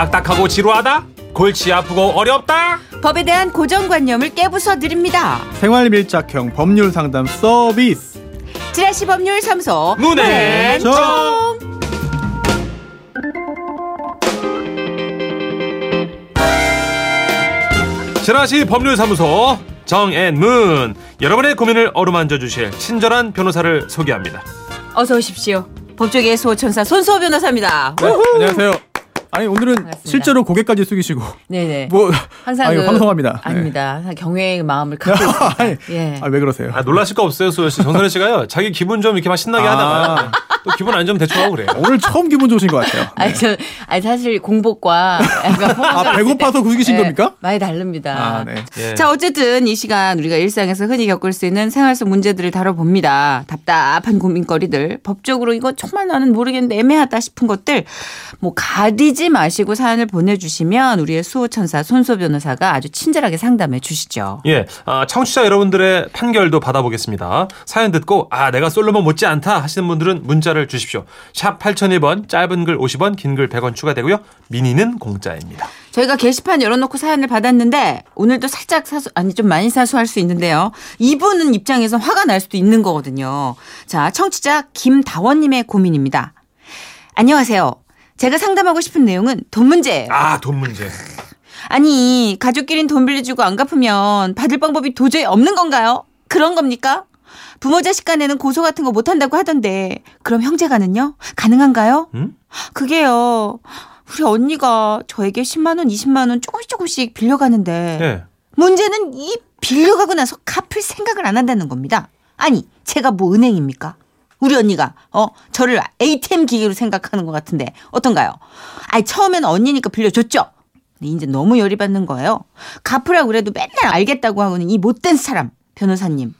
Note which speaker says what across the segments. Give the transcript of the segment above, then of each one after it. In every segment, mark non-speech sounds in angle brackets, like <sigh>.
Speaker 1: 딱딱하고 지루하다? 골치 아프고 어렵다?
Speaker 2: 법에 대한 고정관념을 깨부숴 드립니다.
Speaker 3: 생활 밀착형 법률 상담 서비스.
Speaker 2: 지라시 법률 사무소
Speaker 1: 문의
Speaker 3: 정.
Speaker 1: 지라시 법률 사무소 정앤문 여러분의 고민을 어루만져 주실 친절한 변호사를 소개합니다.
Speaker 2: 어서 오십시오. 법조계의 수호천사 손수호 변호사입니다.
Speaker 3: 네, 안녕하세요. 아니 오늘은
Speaker 2: 반갑습니다.
Speaker 3: 실제로 고개까지 숙이시고
Speaker 2: 네네. <laughs>
Speaker 3: 뭐
Speaker 2: 항상
Speaker 3: 아니,
Speaker 2: 그-
Speaker 3: 황송합니다. 네.
Speaker 2: 아닙니다. 항상 경외의 마음을 <laughs> 갖고 있습니다.
Speaker 3: 아니,
Speaker 2: 예.
Speaker 3: 아, 왜 그러세요?
Speaker 1: 아, 놀라실 거 없어요, 수호 씨. 정선혜 씨가요. 자기 기분 좀 이렇게 막 신나게
Speaker 3: 아.
Speaker 1: 하다가 또 기분 안 좋으면 대충 하고 그래요.
Speaker 3: 오늘 처음 기분 좋으신 것 같아요. <laughs>
Speaker 2: 아니, 저, 아니, 사실 공복과
Speaker 3: 아, 배고파서 구기신
Speaker 2: 예,
Speaker 3: 겁니까?
Speaker 2: 많이 다릅니다.
Speaker 3: 아, 네.
Speaker 1: 예.
Speaker 2: 자, 어쨌든 이 시간 우리가 일상에서 흔히 겪을 수 있는 생활 속 문제들을 다뤄봅니다. 답답한 고민거리들, 법적으로 이거 정말 나는 모르겠는데 애매하다 싶은 것들, 뭐 가리지 마시고 사연을 보내주시면 우리의 수호천사 손소 변호사가 아주 친절하게 상담해 주시죠.
Speaker 1: 예, 아, 청취자 여러분들의 판결도 받아보겠습니다. 사연 듣고 아 내가 솔로몬 못지 않다 하시는 분들은 문자를 주십시오. 샵 8001번 짧은 글 50원 긴 글 100원 추가되고요. 미니는 공짜입니다.
Speaker 2: 저희가 게시판 열어놓고 사연을 받았는데 오늘도 살짝 사수 아니 좀 많이 사수할 수 있는데요. 이분은 입장에서 화가 날 수도 있는 거거든요. 자, 청취자 김다원님의 고민입니다. 안녕하세요. 제가 상담하고 싶은 내용은 돈 문제예요.
Speaker 1: 아 돈 문제.
Speaker 2: 아니 가족끼린 돈 빌려주고 안 갚으면 받을 방법이 도저히 없는 건가요? 그런 겁니까? 부모 자식 간에는 고소 같은 거 못 한다고 하던데 그럼 형제간은요? 가능한가요?
Speaker 1: 음?
Speaker 2: 그게요. 우리 언니가 저에게 10만 원, 20만 원 조금씩 조금씩 빌려가는데
Speaker 1: 예.
Speaker 2: 문제는 이 빌려가고 나서 갚을 생각을 안 한다는 겁니다. 아니 제가 뭐 은행입니까? 우리 언니가 어 저를 ATM 기계로 생각하는 것 같은데 어떤가요? 아니 처음에는 언니니까 빌려줬죠. 근데 이제 너무 열이 받는 거예요. 갚으라고 그래도 맨날 알겠다고 하고는 이 못된 사람 변호사님.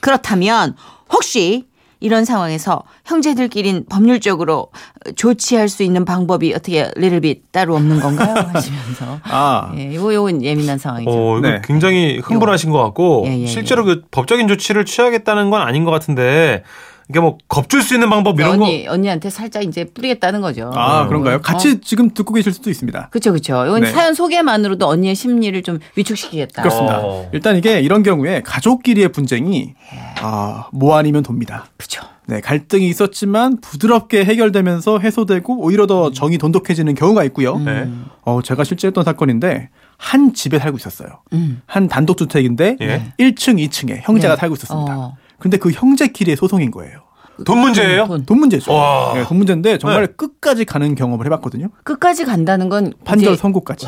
Speaker 2: 그렇다면 혹시 이런 상황에서 형제들끼린 법률적으로 조치할 수 있는 방법이 어떻게 리틀빗 따로 없는 건가요? <laughs> 하시면서
Speaker 3: 아,
Speaker 2: 예, 요 요건 예민한 상황이죠.
Speaker 1: 어, 이거
Speaker 3: 네.
Speaker 1: 굉장히 흥분하신 것 같고
Speaker 2: 예, 예,
Speaker 1: 실제로 그 법적인 조치를 취하겠다는 건 아닌 것 같은데 이게 뭐 겁줄 수 있는 방법 이런
Speaker 2: 언니 언니한테 살짝 이제 뿌리겠다는 거죠.
Speaker 3: 아
Speaker 1: 어.
Speaker 3: 그런가요? 같이
Speaker 2: 어.
Speaker 3: 지금 듣고 계실 수도 있습니다.
Speaker 2: 그렇죠, 그렇죠. 이건
Speaker 3: 네.
Speaker 2: 사연 소개만으로도 언니의 심리를 좀 위축시키겠다.
Speaker 3: 그렇습니다.
Speaker 1: 어.
Speaker 3: 일단 이게 이런 경우에 가족끼리의 분쟁이 아, 뭐 아니면 돕니다.
Speaker 2: 그렇죠.
Speaker 3: 네, 갈등이 있었지만 부드럽게 해결되면서 해소되고 오히려 더 정이 돈독해지는 경우가 있고요.
Speaker 2: 음.
Speaker 1: 네.
Speaker 3: 어, 제가 실제 했던 사건인데 한 집에 살고 있었어요.
Speaker 2: 음.
Speaker 3: 한 단독주택인데
Speaker 1: 예.
Speaker 3: 1층, 2층에 형제가
Speaker 2: 네.
Speaker 3: 살고 있었습니다.
Speaker 2: 어.
Speaker 3: 근데 그 형제끼리의 소송인 거예요.
Speaker 1: 돈 문제예요?
Speaker 2: 돈.
Speaker 3: 돈 문제죠.
Speaker 1: 와.
Speaker 3: 네, 돈 문제인데 정말
Speaker 1: 네.
Speaker 3: 끝까지 가는 경험을 해봤거든요.
Speaker 2: 끝까지 간다는 건
Speaker 3: 판결
Speaker 2: 이제
Speaker 3: 선고까지.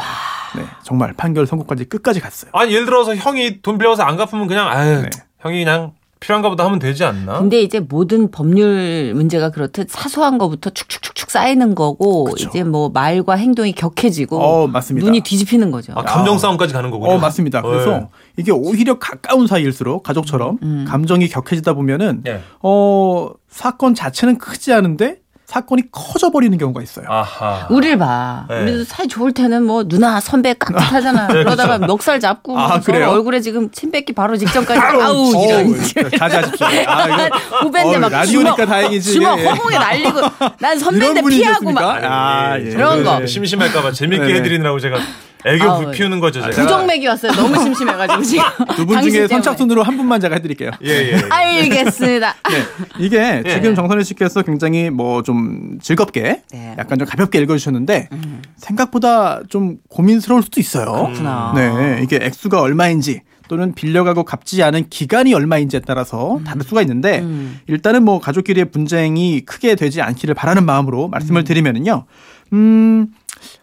Speaker 3: 네, 정말 판결 선고까지 끝까지 갔어요.
Speaker 1: 아니 예를 들어서 형이 돈 빌려서 안 갚으면 그냥 아유
Speaker 3: 네.
Speaker 1: 형이 그냥 필요한가 보다 하면 되지 않나?
Speaker 2: 근데 이제 모든 법률 문제가 그렇듯 사소한 거부터 축축축축 쌓이는 거고
Speaker 3: 그쵸.
Speaker 2: 이제 뭐 말과 행동이 격해지고
Speaker 3: 어, 맞습니다.
Speaker 2: 눈이 뒤집히는 거죠.
Speaker 1: 아, 감정 싸움까지 가는 거군요.
Speaker 3: 어, 맞습니다. 그래서
Speaker 1: 네.
Speaker 3: 이게 오히려 가까운 사이일수록 가족처럼
Speaker 2: 음.
Speaker 3: 감정이 격해지다 보면은
Speaker 1: 예.
Speaker 3: 어, 사건 자체는 크지 않은데 사건이 커져 버리는 경우가 있어요.
Speaker 1: 아하.
Speaker 2: 우리를 봐.
Speaker 1: 네.
Speaker 2: 우리도 사이 좋을 때는 뭐 누나 선배 깍듯하잖아. <laughs> 그러다가 멱살 잡고
Speaker 3: 아?
Speaker 2: 얼굴에 지금 침 뱉기 바로 직전까지 아우 이런.
Speaker 3: 자제하십시오. 아, <laughs>
Speaker 2: 후배인데 막
Speaker 3: 라디오니까
Speaker 2: 주먹,
Speaker 3: 다행이지,
Speaker 2: 주먹
Speaker 3: 이게.
Speaker 2: 허공에 날리고 난 선배인데 피하고 막?
Speaker 3: 아, 예.
Speaker 2: 그런 거.
Speaker 1: 네, 심심할까봐 재밌게
Speaker 3: 네.
Speaker 1: 해드리느라고 제가 애교
Speaker 2: 아우,
Speaker 1: 피우는 거죠. 제가.
Speaker 2: 부정맥이 왔어요. 너무 심심해가지고 지금. <laughs>
Speaker 3: 두 분 중에. 선착순으로 한 분만 제가 해드릴게요.
Speaker 1: 예, 예. 예.
Speaker 2: 알겠습니다. <laughs>
Speaker 3: 네, 이게
Speaker 1: 예.
Speaker 3: 지금 정선혜 씨께서 굉장히 뭐 좀 즐겁게
Speaker 2: 네.
Speaker 3: 약간 좀 가볍게 읽어주셨는데 생각보다 좀 고민스러울 수도 있어요.
Speaker 2: 그렇구나.
Speaker 3: 네, 이게 액수가 얼마인지 또는 빌려가고 갚지 않은 기간이 얼마인지에 따라서 다를 수가 있는데
Speaker 2: 음.
Speaker 3: 일단은 뭐 가족끼리의 분쟁이 크게 되지 않기를 바라는 마음으로 말씀을 드리면은요. 음,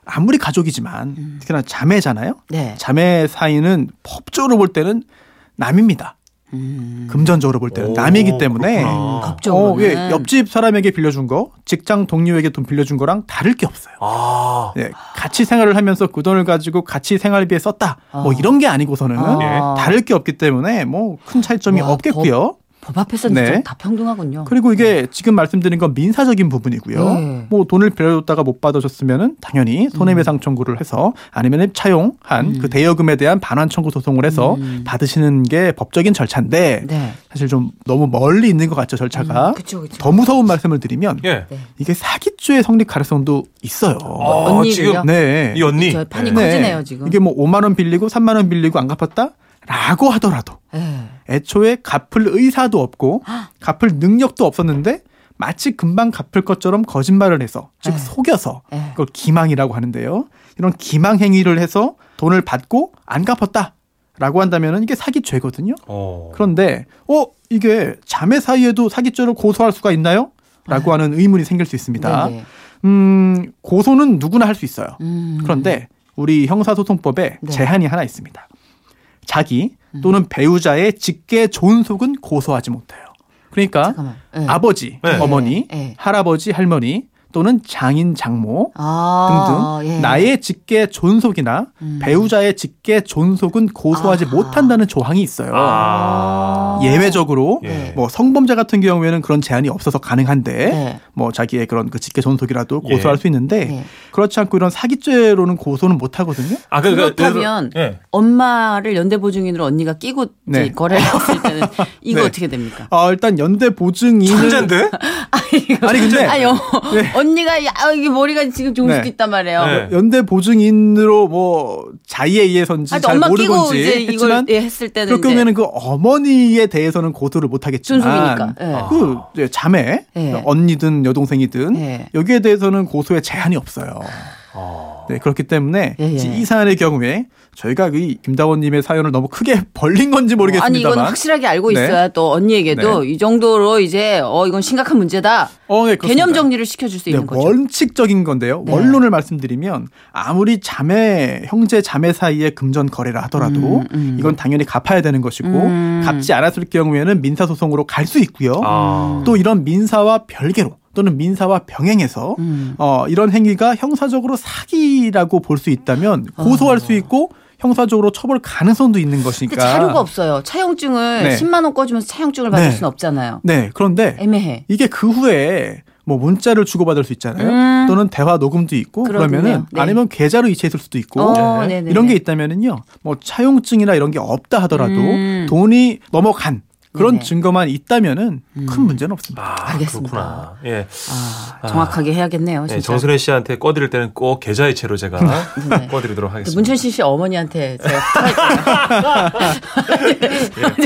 Speaker 3: 아무리 가족이지만 특히나 자매잖아요.
Speaker 2: 네.
Speaker 3: 자매 사이는 법적으로 볼 때는 남입니다.
Speaker 2: 음.
Speaker 3: 금전적으로 볼 때는
Speaker 1: 오,
Speaker 3: 남이기 때문에.
Speaker 2: 법적으로는.
Speaker 3: 어, 예, 옆집 사람에게 빌려준 거, 직장 동료에게 돈 빌려준 거랑 다를 게 없어요.
Speaker 1: 아.
Speaker 3: 예, 같이 생활을 하면서 그 돈을 가지고 같이 생활비에 썼다. 뭐
Speaker 2: 어.
Speaker 3: 이런 게 아니고서는
Speaker 2: 아.
Speaker 1: 예.
Speaker 3: 다를 게 없기 때문에 뭐 큰 차이점이
Speaker 2: 와,
Speaker 3: 없겠고요.
Speaker 2: 법 앞에서는
Speaker 3: 네.
Speaker 2: 진짜 다 평등하군요.
Speaker 3: 그리고 이게 지금 말씀드린 건 민사적인 부분이고요.
Speaker 2: 네.
Speaker 3: 뭐 돈을 빌려줬다가 못 받아줬으면은 당연히 손해배상 청구를 해서 아니면 차용한 그 대여금에 대한 반환 청구 소송을 해서 받으시는 게 법적인 절차인데
Speaker 2: 네.
Speaker 3: 사실 좀 너무 멀리 있는 것 같죠 절차가.
Speaker 2: 음, 그쵸, 그쵸.
Speaker 3: 더 무서운 말씀을 드리면
Speaker 1: 예.
Speaker 2: 네.
Speaker 3: 이게 사기죄의 성립 가능성도 있어요.
Speaker 1: 어,
Speaker 2: 언니를요?
Speaker 1: 지금
Speaker 3: 네.
Speaker 1: 이 언니.
Speaker 2: 저 판이
Speaker 1: 네.
Speaker 2: 커지네요 지금.
Speaker 3: 이게 뭐 5만 원 빌리고 3만 원 빌리고 안 갚았다 라고 하더라도
Speaker 2: 예.
Speaker 3: 애초에 갚을 의사도 없고 갚을 능력도 없었는데 마치 금방 갚을 것처럼 거짓말을 해서 즉
Speaker 2: 네.
Speaker 3: 속여서
Speaker 2: 네.
Speaker 3: 그걸 기망이라고 하는데요. 이런 기망 행위를 해서 돈을 받고 안 갚았다 라고 한다면은 이게 사기죄거든요.
Speaker 1: 어.
Speaker 3: 그런데 어 이게 자매 사이에도 사기죄를 고소할 수가 있나요? 라고 하는 의문이 생길 수 있습니다.
Speaker 2: 네네.
Speaker 3: 음, 고소는 누구나 할 수 있어요.
Speaker 2: 음.
Speaker 3: 그런데 우리 형사소송법에
Speaker 2: 네.
Speaker 3: 제한이 하나 있습니다. 자기 또는 배우자의 직계 존속은 고소하지 못해요. 그러니까
Speaker 2: 잠깐만. 예.
Speaker 3: 아버지,
Speaker 1: 네.
Speaker 3: 어머니,
Speaker 2: 네.
Speaker 3: 할아버지, 할머니 또는 장인, 장모
Speaker 2: 아,
Speaker 3: 등등
Speaker 2: 예.
Speaker 3: 나의 직계 존속이나
Speaker 2: 음.
Speaker 3: 배우자의 직계 존속은 고소하지
Speaker 2: 아하.
Speaker 3: 못한다는 조항이 있어요.
Speaker 1: 아.
Speaker 3: 예외적으로
Speaker 1: 예.
Speaker 3: 뭐 성범죄 같은 경우에는 그런 제한이 없어서 가능한데
Speaker 2: 네.
Speaker 3: 뭐 자기의 그런 그 직계 존속이라도
Speaker 1: 예.
Speaker 3: 고소할 수 있는데
Speaker 2: 네.
Speaker 3: 그렇지 않고 이런 사기죄로는 고소는 못 하거든요.
Speaker 1: 아, 그러니까
Speaker 2: 그렇다면
Speaker 1: 예를 들어- 예.
Speaker 2: 엄마를 연대 보증인으로 언니가 끼고
Speaker 3: 네.
Speaker 2: 거래를 했을 때는 이거 <laughs>
Speaker 3: 네.
Speaker 2: 어떻게 됩니까?
Speaker 3: 아, 일단 연대 보증인을
Speaker 1: 천재인데? <laughs>
Speaker 3: 아니 근데
Speaker 2: 아니 어,
Speaker 3: 네.
Speaker 2: 언니가 야 이게 머리가 지금 좋을
Speaker 3: 네.
Speaker 2: 수도 있단 말이에요.
Speaker 1: 네.
Speaker 3: 연대 보증인으로 뭐 자의에 의해서인지
Speaker 2: 아니,
Speaker 3: 잘
Speaker 2: 엄마
Speaker 3: 모르는
Speaker 2: 끼고 이제 이걸
Speaker 3: 했지만
Speaker 2: 예, 했을 때는 이제
Speaker 3: 경우에는 그 어머니에 대해서는 고소를 못 하겠지만
Speaker 2: 존속이니까. 예.
Speaker 3: 그 자매
Speaker 2: 예.
Speaker 3: 언니든 여동생이든
Speaker 2: 예.
Speaker 3: 여기에 대해서는 고소에 제한이 없어요.
Speaker 1: 어.
Speaker 3: 네, 그렇기 때문에
Speaker 2: 예, 예.
Speaker 3: 이 사안의 경우에 저희가 이 김다원님의 사연을 너무 크게 <laughs> 벌린 건지 모르겠습니다만
Speaker 2: 아니 이건 확실하게 알고
Speaker 3: 네.
Speaker 2: 있어야 또 언니에게도 이 정도로 이제 어 이건 심각한 문제다.
Speaker 3: 어, 네.
Speaker 2: 개념 정리를 시켜줄 수
Speaker 3: 네,
Speaker 2: 있는 거죠.
Speaker 3: 원칙적인 건데요.
Speaker 2: 네.
Speaker 3: 원론을 말씀드리면 아무리 자매 형제 자매 사이에 금전 거래를 하더라도
Speaker 2: 음, 음.
Speaker 3: 이건 당연히 갚아야 되는 것이고
Speaker 2: 음.
Speaker 3: 갚지 않았을 경우에는 민사 소송으로 갈 수 있고요.
Speaker 1: 아.
Speaker 3: 또 이런 민사와 별개로 또는 민사와 병행해서
Speaker 2: 음.
Speaker 3: 어, 이런 행위가 형사적으로 사기라고 볼 수 있다면 고소할 수 있고 형사적으로 처벌 가능성도 있는 것이니까.
Speaker 2: 자료가 없어요. 차용증을
Speaker 3: 네.
Speaker 2: 10만 원 꺼주면서 차용증을 받을
Speaker 3: 네.
Speaker 2: 수는 없잖아요.
Speaker 3: 네, 그런데
Speaker 2: 애매해.
Speaker 3: 이게 그 후에 뭐 문자를 주고받을 수 있잖아요.
Speaker 2: 음.
Speaker 3: 또는 대화 녹음도 있고
Speaker 2: 그러네요.
Speaker 3: 그러면은
Speaker 2: 네.
Speaker 3: 아니면 계좌로 이체했을 수도 있고
Speaker 2: 어,
Speaker 1: 네.
Speaker 2: 네네네.
Speaker 3: 이런 게 있다면은요. 뭐 차용증이나 이런 게 없다 하더라도
Speaker 2: 음.
Speaker 3: 돈이 넘어간 그런
Speaker 2: 네네. 음.
Speaker 3: 증거만 있다면은 큰 문제는 없습니다.
Speaker 1: 아,
Speaker 2: 알겠습니다.
Speaker 1: 그렇구나. 예.
Speaker 2: 아, 정확하게 해야겠네요.
Speaker 1: 네,
Speaker 2: 진짜.
Speaker 1: 정순혜 씨한테 꺼드릴 때는 꼭 계좌이체로 제가 <laughs>
Speaker 2: 네.
Speaker 1: 꺼드리도록
Speaker 2: 그
Speaker 1: 하겠습니다.
Speaker 2: 문천식 씨 어머니한테 제가.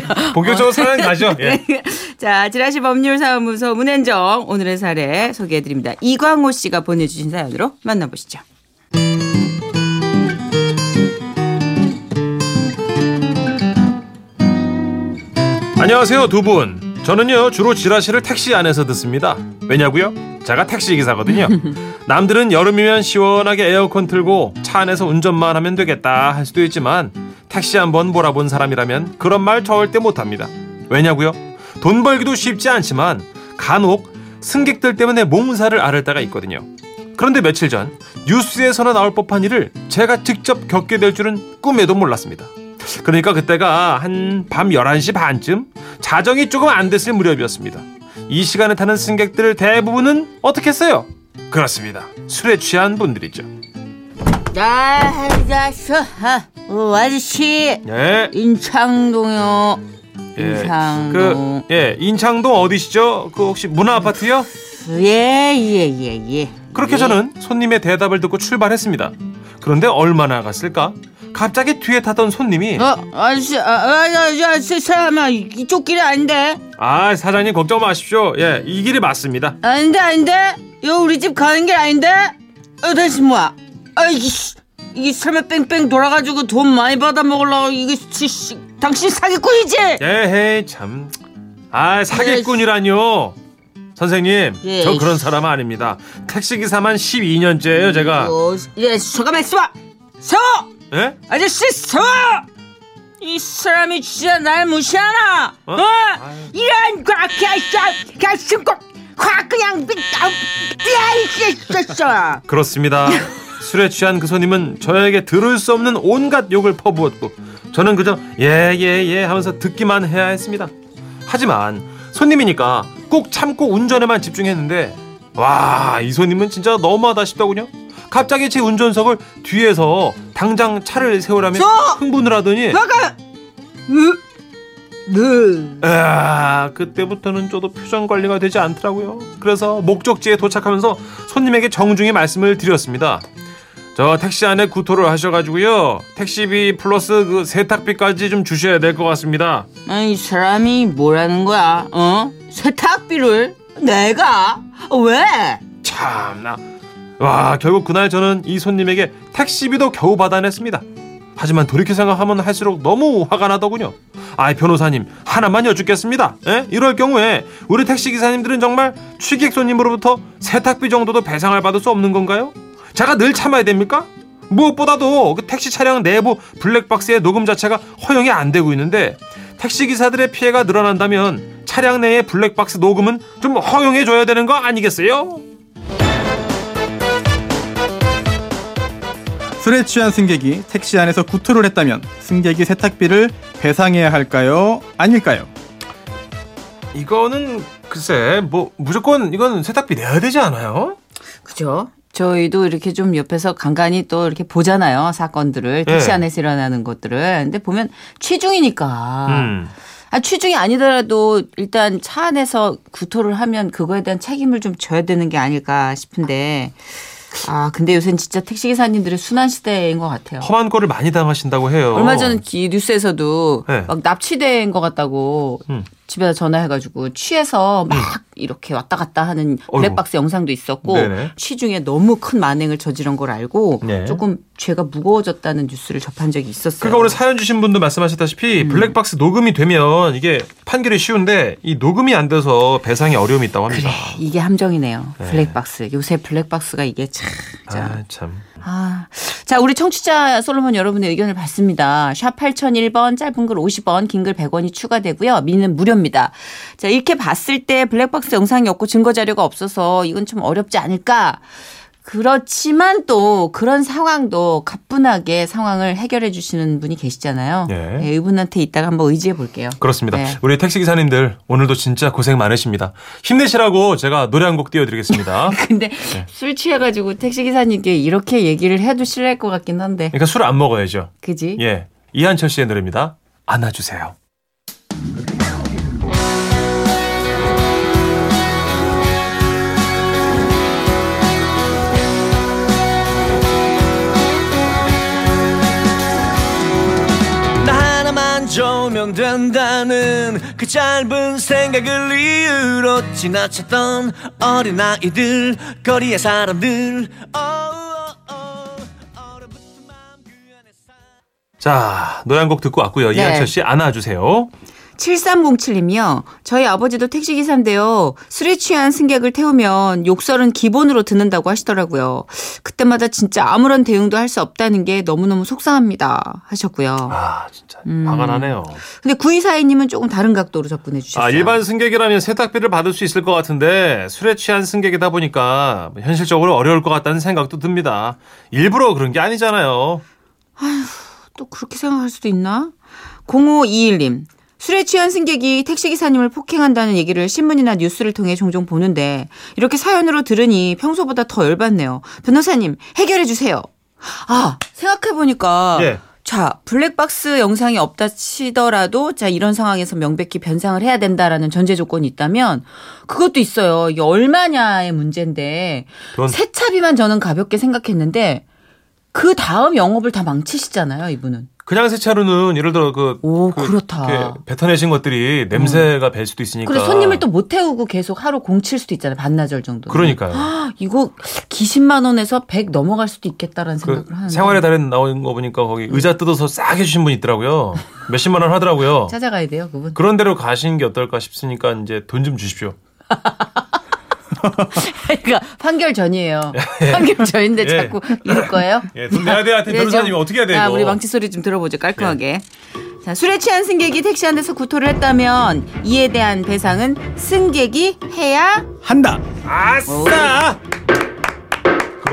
Speaker 1: 예. <laughs> 본격적으로 사연 가죠. 예. <laughs>
Speaker 2: 자, 지라시 법률사무소 문현정 오늘의 사례 소개해드립니다. 이광호 씨가 보내주신 사연으로 만나보시죠.
Speaker 1: 안녕하세요 두 분. 저는요 주로 지라시를 택시 안에서 듣습니다. 왜냐고요? 제가 택시 기사거든요. <laughs> 남들은 여름이면 시원하게 에어컨 틀고 차 안에서 운전만 하면 되겠다 할 수도 있지만 택시 한번 몰아본 사람이라면 그런 말 절대 못합니다. 왜냐고요? 돈 벌기도 쉽지 않지만 간혹 승객들 때문에 몸살을 앓을 때가 있거든요. 그런데 며칠 전 뉴스에서나 나올 법한 일을 제가 직접 겪게 될 줄은 꿈에도 몰랐습니다. 그러니까 그때가 한 밤 11시 반쯤 자정이 조금 안 됐을 무렵이었습니다. 이 시간에 타는 승객들 대부분은 어떻게 했어요? 그렇습니다. 술에 취한 분들이죠.
Speaker 2: 야, 자서 어, 아저씨
Speaker 1: 예.
Speaker 2: 인창동요.
Speaker 1: 예.
Speaker 2: 인창동.
Speaker 1: 그, 예, 인창동 어디시죠? 그 혹시 문화 아파트요?
Speaker 2: 예예예 예, 예.
Speaker 1: 그렇게
Speaker 2: 예.
Speaker 1: 저는 손님의 대답을 듣고 출발했습니다. 그런데 얼마나 갔을까? 갑자기 뒤에 타던 손님이
Speaker 2: 어 아저씨 아 아 아저 사람아 이쪽 길이 아닌데
Speaker 1: 아 사장님 걱정 마십시오. 예, 이 길이 맞습니다.
Speaker 2: 아닌데 아닌데 이거 우리 집 가는 길 아닌데 어 다시 뭐야 아 이게 씨, 이게 설마 뺑뺑 돌아가지고 돈 많이 받아 먹으려고 이게 씨, 씨, 당신 사기꾼이지
Speaker 1: 에헤이 참. 아 사기꾼이라뇨. 선생님,
Speaker 2: 예.
Speaker 1: 저 그런 사람 아닙니다. 택시 기사만 12년째예요, 제가.
Speaker 2: 어, 예 잠깐만 있어봐 서
Speaker 1: 예?
Speaker 2: 아저씨 서! 이 사람이 진짜 날 무시하나?
Speaker 1: 어?
Speaker 2: 어? 이런 꽉야샤 가슴 꼭 확 그냥 삐아이씨
Speaker 1: 그렇습니다. <laughs> 술에 취한 그 손님은 저에게 들을 수 없는 온갖 욕을 퍼부었고 저는 그저 예예 예 하면서 듣기만 해야 했습니다. 하지만 손님이니까 꼭 참고 운전에만 집중했는데 와, 이 손님은 진짜 너무하다 싶더군요. 갑자기 제 운전석을 뒤에서 당장 차를 세우라며
Speaker 2: 저!
Speaker 1: 흥분을 하더니
Speaker 2: 나가. 네.
Speaker 1: 아, 그때부터는 저도 표정 관리가 되지 않더라고요. 그래서 목적지에 도착하면서 손님에게 정중히 말씀을 드렸습니다. 저 택시 안에 구토를 하셔가지고요. 택시비 플러스 그 세탁비까지 좀 주셔야 될 것 같습니다.
Speaker 2: 아니 이 사람이 뭐라는 거야? 어? 세탁비를 내가 왜?
Speaker 1: 참나. 와, 결국 그날 저는 이 손님에게 택시비도 겨우 받아냈습니다. 하지만 돌이켜 생각하면 할수록 너무 화가 나더군요. 아이 변호사님 하나만 여쭙겠습니다. 에? 이럴 경우에 우리 택시 기사님들은 정말 취객 손님으로부터 세탁비 정도도 배상을 받을 수 없는 건가요? 제가 늘 참아야 됩니까? 무엇보다도 그 택시 차량 내부 블랙박스의 녹음 자체가 허용이 안 되고 있는데 택시 기사들의 피해가 늘어난다면 차량 내의 블랙박스 녹음은 좀 허용해 줘야 되는 거 아니겠어요?
Speaker 3: 술에 취한 승객이 택시 안에서 구토를 했다면 승객이 세탁비를 배상해야 할까요? 아닐까요?
Speaker 1: 이거는 글쎄 뭐 무조건 이건 세탁비 내야 되지 않아요?
Speaker 2: 그죠? 저희도 이렇게 좀 옆에서 간간히 또 이렇게 보잖아요 사건들을 택시
Speaker 1: 네.
Speaker 2: 안에서 일어나는 것들을 근데 보면 취중이니까
Speaker 1: 음.
Speaker 2: 아, 취중이 아니더라도 일단 차 안에서 구토를 하면 그거에 대한 책임을 좀 져야 되는 게 아닐까 싶은데 아 근데 요새는 진짜 택시 기사님들의 순환 시대인 것 같아요.
Speaker 1: 험한 꼴을 많이 당하신다고 해요.
Speaker 2: 얼마 전이 뉴스에서도
Speaker 1: 네.
Speaker 2: 막 납치된 것 같다고
Speaker 1: 음.
Speaker 2: 집에다 전화해가지고 취해서 막 이렇게 왔다 갔다 하는
Speaker 1: 어이구.
Speaker 2: 블랙박스 영상도 있었고
Speaker 1: 네네.
Speaker 2: 취중에 너무 큰 만행을 저지른 걸 알고
Speaker 1: 네.
Speaker 2: 조금 죄가 무거워졌다는 뉴스를 접한 적이 있었어요.
Speaker 1: 그러니까 오늘 사연 주신 분도 말씀하셨다시피 블랙박스 녹음이 되면 이게 판결이 쉬운데 이 녹음이 안 돼서 배상이 어려움이 있다고 합니다.
Speaker 2: 이게 함정이네요. 블랙박스. 요새 블랙박스가 이게 참. 자,
Speaker 1: 아, 참.
Speaker 2: 아. 자, 우리 청취자 솔로몬 여러분의 의견을 받습니다. 샵 8001번, 짧은 글 50원, 긴 글 100원이 추가되고요. 미는 무료입니다. 자, 이렇게 봤을 때 블랙박스 영상이 없고 증거 자료가 없어서 이건 좀 어렵지 않을까? 그렇지만 또 그런 상황도 가뿐하게 상황을 해결해 주시는 분이 계시잖아요.
Speaker 1: 예.
Speaker 2: 네, 이분한테 이따가 한번 의지해 볼게요.
Speaker 1: 그렇습니다.
Speaker 2: 네.
Speaker 1: 우리 택시 기사님들 오늘도 진짜 고생 많으십니다. 힘내시라고 제가 노래 한 곡 띄워드리겠습니다. <laughs>
Speaker 2: 근데
Speaker 1: 네.
Speaker 2: 술 취해가지고 택시기사님께 이렇게 얘기를 해도 싫어할 것 같긴 한데.
Speaker 1: 그러니까 술 안 먹어야죠.
Speaker 2: 그지?
Speaker 1: 예, 이한철 씨의 노래입니다. 안아주세요.
Speaker 4: 좋으면 된다는 그 짧은 생각을 이유로 지나쳤던 어린아이들 거리의 사람들
Speaker 1: 자, 노래 한 곡 듣고 왔고요.
Speaker 2: 네.
Speaker 1: 이한철 씨 안아주세요.
Speaker 2: 7307님이요. 저희 아버지도 택시기사인데요. 술에 취한 승객을 태우면 욕설은 기본으로 듣는다고 하시더라고요. 그때마다 진짜 아무런 대응도 할 수 없다는 게 너무너무 속상합니다. 하셨고요.
Speaker 1: 아, 진짜
Speaker 2: 음.
Speaker 1: 화가 나네요.
Speaker 2: 근데 구이사이님은 조금 다른 각도로 접근해 주셨어요.
Speaker 1: 아, 일반 승객이라면 세탁비를 받을 수 있을 것 같은데 술에 취한 승객이다 보니까 현실적으로 어려울 것 같다는 생각도 듭니다. 일부러 그런 게 아니잖아요.
Speaker 2: 또 그렇게 생각할 수도 있나? 0521님. 술에 취한 승객이 택시기사님을 폭행한다는 얘기를 신문이나 뉴스를 통해 종종 보는데 이렇게 사연으로 들으니 평소보다 더 열받네요. 변호사님 해결해 주세요. 아 생각해 보니까
Speaker 1: 예.
Speaker 2: 자 블랙박스 영상이 없다 치더라도 자 이런 상황에서 명백히 변상을 해야 된다라는 전제 조건이 있다면 그것도 있어요. 이게 얼마냐의 문제인데
Speaker 1: 돈.
Speaker 2: 세차비만 저는 가볍게 생각했는데 그 다음 영업을 다 망치시잖아요, 이분은.
Speaker 1: 그냥 세차로는 예를 들어 그,
Speaker 2: 오,
Speaker 1: 그
Speaker 2: 그렇다.
Speaker 1: 뱉어내신 것들이 냄새가 배 수도 있으니까.
Speaker 2: 그리고 손님을 또 못 태우고 계속 하루 공칠 수도 있잖아요, 반나절 정도.
Speaker 1: 그러니까요.
Speaker 2: 이거 기십만 원에서 100 넘어갈 수도 있겠다라는
Speaker 1: 그
Speaker 2: 생각을 하는데.
Speaker 1: 생활의 달인 나온 거 보니까 거기 의자 뜯어서 싹 해주신 분 있더라고요. 몇십만 원 하더라고요. <laughs>
Speaker 2: 찾아가야 돼요, 그분.
Speaker 1: 그런 데로 가시는 게 어떨까 싶으니까 이제 돈 좀 주십시오. <laughs>
Speaker 2: 그러니까 판결 전이에요. 판결 전인데
Speaker 1: 예.
Speaker 2: 자꾸 이럴 거예요?
Speaker 1: 예, 돈 내야 돼.
Speaker 2: 네,
Speaker 1: 변호사님
Speaker 2: 좀-
Speaker 1: 어떻게 해야 돼,
Speaker 2: 아? 우리 망치 소리 좀 들어보죠, 깔끔하게. 자, 술에 취한 승객이 택시 안에서 구토를 했다면 이에 대한 배상은 승객이 해야
Speaker 3: 한다.
Speaker 1: 아싸!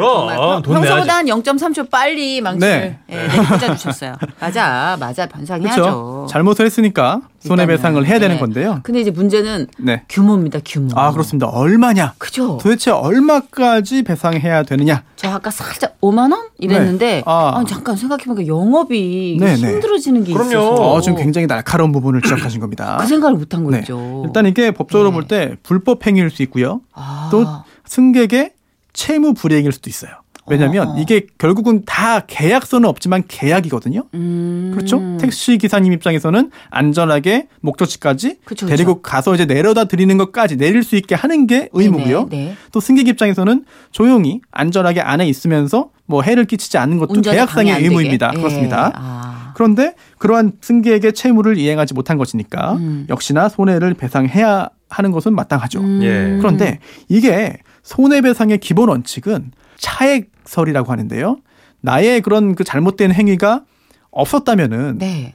Speaker 1: 그럼 돈.
Speaker 2: 평소보다 한 0.3초 빨리 망치를
Speaker 3: 네.
Speaker 2: 예, 꽂아주셨어요. 맞아, 맞아, 변상해야죠.
Speaker 3: 그렇죠. 잘못을 했으니까 손해배상을 해야 되는
Speaker 2: 네.
Speaker 3: 건데요.
Speaker 2: 근데 이제 문제는
Speaker 3: 네.
Speaker 2: 규모입니다, 규모.
Speaker 3: 아 그렇습니다. 얼마냐?
Speaker 2: 그죠?
Speaker 3: 도대체 얼마까지 배상해야 되느냐?
Speaker 2: 저 아까 살짝 5만 원 이랬는데
Speaker 3: 네. 아.
Speaker 2: 아, 잠깐 생각해보니까 영업이
Speaker 3: 네, 네.
Speaker 2: 힘들어지는 게
Speaker 1: 그럼요.
Speaker 2: 있어서
Speaker 3: 어, 지금 굉장히 날카로운 부분을 지적하신 겁니다.
Speaker 2: 그 생각을 못한
Speaker 3: 네.
Speaker 2: 거죠.
Speaker 3: 일단 이게 법적으로
Speaker 2: 네.
Speaker 3: 볼때 불법 행위일 수 있고요.
Speaker 2: 아.
Speaker 3: 또 승객의 채무 불이행일 수도 있어요. 왜냐하면
Speaker 2: 어.
Speaker 3: 이게 결국은 다 계약서는 없지만 계약이거든요.
Speaker 2: 음.
Speaker 3: 그렇죠? 택시 기사님 입장에서는 안전하게 목적지까지
Speaker 2: 그쵸,
Speaker 3: 데리고 가서 이제 내려다 드리는 것까지 내릴 수 있게 하는 게 의무고요.
Speaker 2: 네네, 네.
Speaker 3: 또 승객 입장에서는 조용히 안전하게 안에 있으면서 뭐 해를 끼치지 않는 것도 계약상의 의무입니다.
Speaker 2: 예.
Speaker 3: 그렇습니다.
Speaker 2: 아.
Speaker 3: 그런데 그러한 승객의 채무를 이행하지 못한 것이니까
Speaker 2: 음.
Speaker 3: 역시나 손해를 배상해야 하는 것은 마땅하죠.
Speaker 2: 음.
Speaker 1: 예.
Speaker 3: 그런데 이게 손해배상의 기본 원칙은 차액설이라고 하는데요. 나의 그런 그 잘못된 행위가 없었다면은
Speaker 2: 네.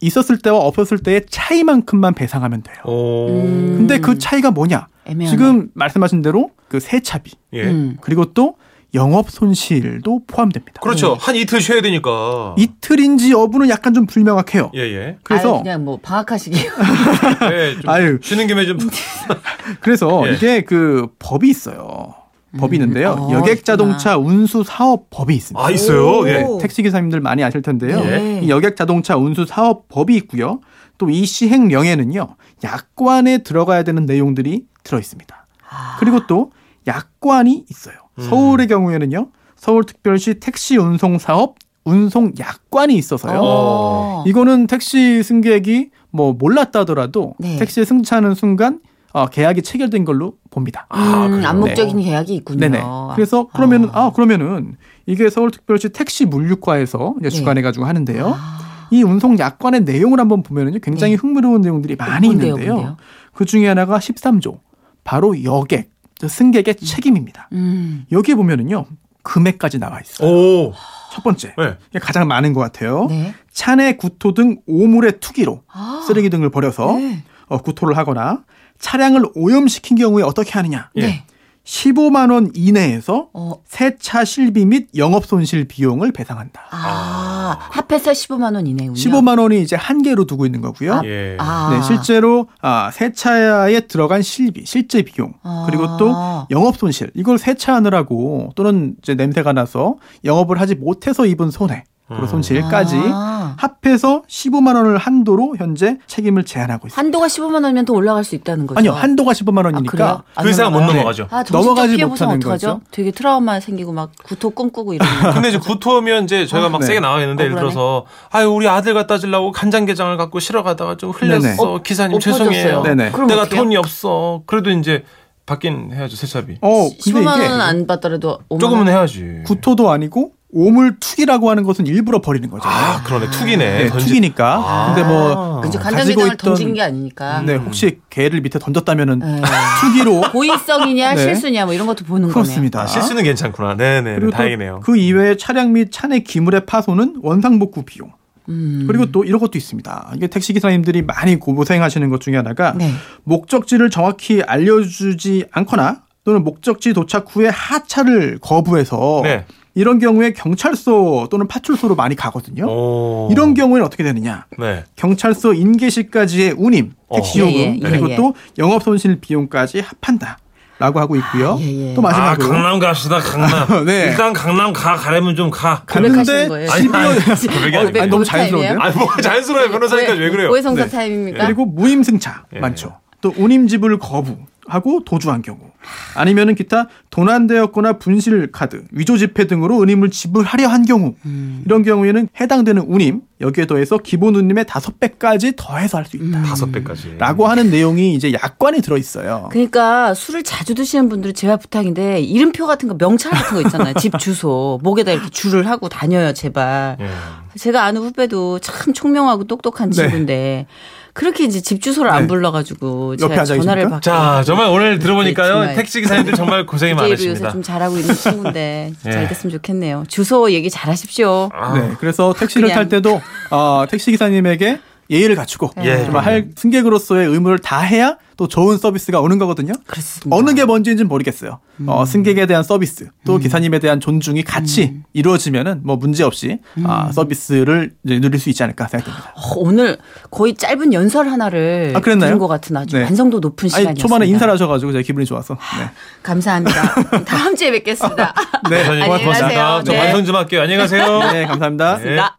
Speaker 3: 있었을 때와 없었을 때의 차이만큼만 배상하면 돼요.
Speaker 1: 오.
Speaker 2: 음.
Speaker 3: 근데 그 차이가 뭐냐?
Speaker 2: 애매하네.
Speaker 3: 지금 말씀하신 대로 그 세차비
Speaker 1: 예.
Speaker 2: 음.
Speaker 3: 그리고 또 영업 손실도 포함됩니다.
Speaker 1: 그렇죠.
Speaker 2: 네.
Speaker 1: 한 이틀 쉬어야 되니까.
Speaker 3: 이틀인지 여부는 약간 좀 불명확해요.
Speaker 1: 예, 예.
Speaker 3: 그래서
Speaker 2: 아유, 그냥 뭐 방학하시게요.
Speaker 1: 예, <laughs> 좀
Speaker 3: 아유.
Speaker 1: 쉬는 김에 좀 <laughs>
Speaker 3: 그래서
Speaker 1: 예.
Speaker 3: 이게 그 법이 있어요. 법이 있는데요.
Speaker 2: 어,
Speaker 3: 여객 자동차 운수 사업 법이 있습니다.
Speaker 1: 아, 있어요. 예.
Speaker 2: 오.
Speaker 3: 택시 기사님들 많이 아실 텐데요.
Speaker 2: 네.
Speaker 3: 이 여객 자동차 운수 사업 법이 있고요. 또 이 시행령에는요. 약관에 들어가야 되는 내용들이 들어 있습니다.
Speaker 2: 아.
Speaker 3: 그리고 또 약관이 있어요.
Speaker 1: 음.
Speaker 3: 서울의 경우에는요. 서울특별시 택시 운송 사업 운송 약관이 있어서요.
Speaker 2: 어.
Speaker 3: 이거는 택시 승객이 뭐 몰랐다 하더라도
Speaker 2: 네.
Speaker 3: 택시에 승차하는 순간 어, 계약이 체결된 걸로 봅니다.
Speaker 1: 아,
Speaker 2: 음,
Speaker 1: 그래요?
Speaker 2: 암묵적인 계약이 있군요.
Speaker 3: 네네. 그래서 그러면은 아 그러면은 이게 서울특별시 택시 물류과에서 이제
Speaker 2: 네.
Speaker 3: 주관해가지고 하는데요.
Speaker 2: 아.
Speaker 3: 이 운송 약관의 내용을 한번 보면은요 굉장히
Speaker 2: 네.
Speaker 3: 흥미로운 내용들이 많이 있는데요. 그 중에 하나가 13조 바로 여객 승객의 책임입니다.
Speaker 2: 음.
Speaker 3: 여기에 보면은요 금액까지 나와 있어요.
Speaker 1: 오.
Speaker 3: 첫 번째
Speaker 1: 네.
Speaker 3: 가장 많은 것 같아요.
Speaker 2: 네.
Speaker 3: 차내 구토 등 오물의 투기로
Speaker 2: 아.
Speaker 3: 쓰레기 등을 버려서
Speaker 2: 네.
Speaker 3: 어, 구토를 하거나 차량을 오염시킨 경우에 어떻게 하느냐?
Speaker 1: 예.
Speaker 2: 네.
Speaker 3: 15만 원 이내에서
Speaker 2: 어.
Speaker 3: 세차 실비 및 영업 손실 비용을 배상한다.
Speaker 2: 아, 합해서 15만 원 이내군요.
Speaker 3: 15만 원이 이제 한계로 두고 있는 거고요.
Speaker 1: 예.
Speaker 2: 아.
Speaker 3: 네, 실제로 아, 세차에 들어간 실비, 실제 비용,
Speaker 2: 아.
Speaker 3: 그리고 또 영업 손실, 이걸 세차하느라고 또는 이제 냄새가 나서 영업을 하지 못해서 입은 손해, 그리고
Speaker 1: 음.
Speaker 3: 손실까지
Speaker 2: 아.
Speaker 3: 합해서 15만 원을 한도로 현재 책임을 제한하고 있습니다.
Speaker 2: 한도가 15만 원이면 더 올라갈 수 있다는 거죠.
Speaker 3: 아니요, 한도가 15만
Speaker 2: 아,
Speaker 3: 원이니까
Speaker 2: 그래요?
Speaker 1: 그 이상은 못? 넘어가죠.
Speaker 2: 아,
Speaker 3: 넘어가지 못하는
Speaker 2: 어떡하죠?
Speaker 3: 거죠.
Speaker 2: 되게 트라우마 생기고 막 구토 꿈꾸고 이러면. <laughs>
Speaker 1: 근데 이제 구토면 이제 저희가 막
Speaker 3: 네.
Speaker 1: 세게 나와 있는데 예를. 들어서 아유 우리 아들 갖다 주려고 간장게장을 갖고 실어 가다가 좀 흘렸어
Speaker 3: 네네.
Speaker 2: 엎-
Speaker 1: 기사님. 죄송해요 내가
Speaker 2: 어떡해요?
Speaker 1: 돈이 없어 그래도 이제 받긴 해야죠 세차비
Speaker 3: 어, 근데
Speaker 2: 15만
Speaker 3: 이게
Speaker 2: 원은 안 받더라도 5만
Speaker 1: 조금은
Speaker 2: 원.
Speaker 1: 해야지
Speaker 3: 구토도 아니고 오물 투기라고 하는 것은 일부러 버리는 거잖아요.
Speaker 1: 아 그러네 투기네
Speaker 3: 네,
Speaker 1: 던지-
Speaker 3: 투기니까.
Speaker 1: 아.
Speaker 3: 근데 뭐
Speaker 2: 그죠
Speaker 3: 가지고
Speaker 2: 간장게장을
Speaker 3: 있던-
Speaker 2: 던진 게 아니니까.
Speaker 3: 네, 혹시 개를 밑에 던졌다면은
Speaker 2: 네.
Speaker 3: 투기로 <laughs>
Speaker 2: 고의성이냐
Speaker 3: 네.
Speaker 2: 실수냐 뭐 이런 것도 보는
Speaker 3: 그렇습니다.
Speaker 1: 아, 실수는 괜찮구나 네네
Speaker 3: 그리고 또
Speaker 1: 다행이네요
Speaker 3: 그 이외에 차량 및 차내 기물의 파손은 원상복구 비용.
Speaker 2: 거네요. 음.
Speaker 3: 그리고 또 이런 것도 있습니다. 이게 택시 기사님들이 많이 고생하시는 것 중에 하나가
Speaker 2: 네.
Speaker 3: 목적지를 정확히 알려주지 않거나 또는 목적지 도착 후에 하차를 거부해서
Speaker 1: 네.
Speaker 3: 이런 경우에 경찰서 또는 파출소로 많이 가거든요.
Speaker 1: 오.
Speaker 3: 이런 경우에는 어떻게 되느냐?
Speaker 1: 네
Speaker 3: 경찰서 인계시까지의 운임, 택시
Speaker 2: 어.
Speaker 3: 요금
Speaker 2: 예, 예,
Speaker 3: 그리고
Speaker 2: 예.
Speaker 3: 또 영업 손실 비용까지 합한다. 라고 하고 있고요.
Speaker 2: 아, 예, 예.
Speaker 1: 또아
Speaker 3: 마지막으로
Speaker 1: 강남 갑시다 강남 <laughs>
Speaker 3: 네.
Speaker 1: 일단 강남 가 가려면 좀가
Speaker 2: 고백하시는
Speaker 3: 갔는데
Speaker 2: 거예요?
Speaker 1: 아니, 아니, <laughs>
Speaker 3: 12월
Speaker 1: 고백이
Speaker 2: 어,
Speaker 3: 너무 자연스러운데요?
Speaker 1: 아니 뭐 자연스러워요 변호사니까 왜 그래요
Speaker 2: 고해성사
Speaker 3: 네.
Speaker 2: 타임입니까?
Speaker 3: 그리고 무임승차
Speaker 1: 예.
Speaker 3: 많죠. 또 운임 지불 거부 하고 도주한 경우 아니면은 기타 도난되었거나 분실 카드, 위조 지폐 등으로 운임을 지불하려 한 경우
Speaker 2: 음.
Speaker 3: 이런 경우에는 해당되는 운임 여기에 더해서 기본 운임의 다섯 배까지 더해서 할 수 있다.
Speaker 1: 다섯 배까지
Speaker 3: 라고 하는 내용이 이제 약관에 들어 있어요.
Speaker 2: 그러니까 술을 자주 드시는 분들은 제발 부탁인데 이름표 같은 거 명찰 같은 거 있잖아요. <laughs> 집 주소 목에다 이렇게 줄을 하고 다녀요 제발.
Speaker 1: 예.
Speaker 2: 제가 아는 후배도 참 총명하고 똑똑한
Speaker 3: 네.
Speaker 2: 친구인데 그렇게 이제 집 주소를 안
Speaker 3: 네.
Speaker 2: 불러가지고
Speaker 3: 옆에
Speaker 2: 제가 전화를? 받고
Speaker 1: 자 정말 오늘 들어보니까요
Speaker 2: 정말.
Speaker 1: 택시 기사님들 정말 고생이 <laughs>
Speaker 2: DJ로 요새
Speaker 1: 많으십니다
Speaker 2: 좀 잘하고 있는 친구인데
Speaker 1: 예. <laughs>
Speaker 2: 잘 됐으면 좋겠네요. 주소 얘기 잘하십시오.
Speaker 1: 아,
Speaker 3: 네, 그래서 택시를
Speaker 2: 그냥.
Speaker 3: 탈 때도 어, 택시 기사님에게 예의를 갖추고
Speaker 1: 예.
Speaker 3: 정말 할 승객으로서의 의무를 다 해야 또 좋은 서비스가 오는 거거든요.
Speaker 2: 그렇습니다.
Speaker 3: 어느 게 먼저인지는 모르겠어요. 어,
Speaker 2: 음.
Speaker 3: 승객에 대한 서비스 또 기사님에 대한 존중이 같이 이루어지면은 뭐 문제 없이
Speaker 2: 음.
Speaker 3: 아, 서비스를 이제 누릴 수 있지 않을까 생각됩니다.
Speaker 2: 어, 오늘 거의 짧은 연설 하나를
Speaker 3: 아, 그랬나요?
Speaker 2: 들은 것 같은 아주
Speaker 3: 네.
Speaker 2: 완성도 높은 시간이었습니다.
Speaker 3: 아니 초반에 인사를 하셔가지고 제가 기분이 좋아서. 네.
Speaker 2: 감사합니다. <laughs> 다음 주에 뵙겠습니다. <laughs>
Speaker 1: 네,
Speaker 2: 안녕히
Speaker 1: 고맙습니다.
Speaker 2: 가세요.
Speaker 1: 저
Speaker 2: 네.
Speaker 1: 반성 좀 할게요. 안녕히 가세요.
Speaker 3: 네, 감사합니다.
Speaker 1: 네.
Speaker 2: 나.